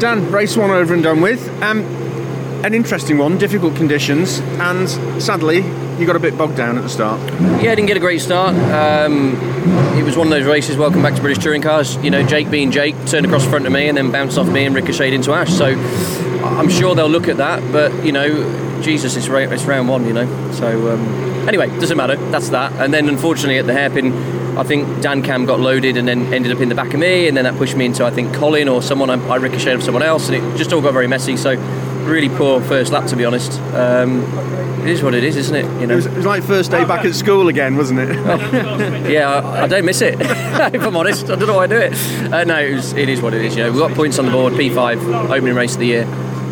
Dan, race one over and done with. Um, an interesting one, difficult conditions, and sadly, you got a bit bogged down at the start. Yeah, didn't get a great start. Um, it was one of those races. Welcome back to British Touring Cars. You know, Jake being Jake turned across front of me and then bounced off me and ricocheted into Ash. So I'm sure they'll look at that. But you know, Jesus, it's, ra- it's round one. You know, so um, anyway, doesn't matter. That's that. And then unfortunately at the hairpin. I think Dan Cam got loaded and then ended up in the back of me, and then that pushed me into I think Colin or someone. I, I ricocheted off someone else, and it just all got very messy. So really poor first lap, to be honest. Um, it is what it is, isn't it? You It know. was, it was like first day back at school again, wasn't it? Yeah, I, I don't miss it. if I'm honest, I don't know why I do it. Uh, no, it, was, it is what it is. You know, we've got points on the board. P5 opening race of the year.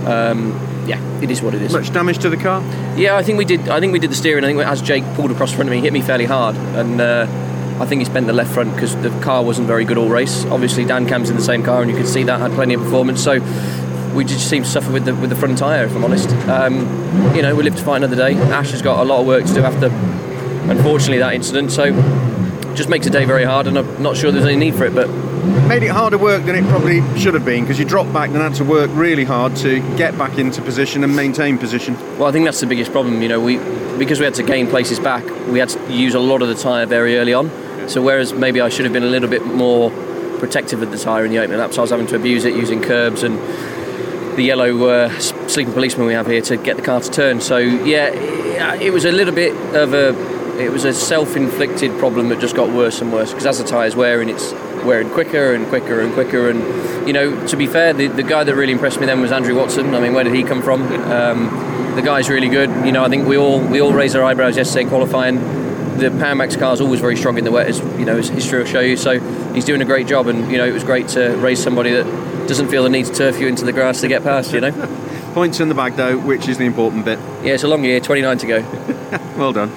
Um, yeah, it is what it is. Much damage to the car? Yeah, I think we did. I think we did the steering. I think as Jake pulled across the front of me, he hit me fairly hard, and uh, I think he spent the left front because the car wasn't very good all race. Obviously, Dan Cam's in the same car, and you could see that had plenty of performance. So we just seem to suffer with the with the front tyre, if I'm honest. Um, you know, we live to fight another day. Ash has got a lot of work to do after, unfortunately, that incident. So just makes the day very hard, and I'm not sure there's any need for it, but. Made it harder work than it probably should have been because you dropped back and had to work really hard to get back into position and maintain position. Well, I think that's the biggest problem. You know, we because we had to gain places back, we had to use a lot of the tyre very early on. So whereas maybe I should have been a little bit more protective of the tyre in the opening laps, I was having to abuse it using curbs and the yellow uh, sleeping policeman we have here to get the car to turn. So yeah, it was a little bit of a it was a self-inflicted problem that just got worse and worse because as the tyre's wearing, it's wearing quicker and quicker and quicker. And you know, to be fair, the, the guy that really impressed me then was Andrew Watson. I mean, where did he come from? Um, the guy's really good. You know, I think we all we all raised our eyebrows yesterday qualifying. The Power Max car is always very strong in the wet, as you know, as history will show you. So he's doing a great job, and you know, it was great to raise somebody that doesn't feel the need to turf you into the grass to get past. You know, Points in the bag though, which is the important bit. yeah, it's a long year, 29 to go. Well done.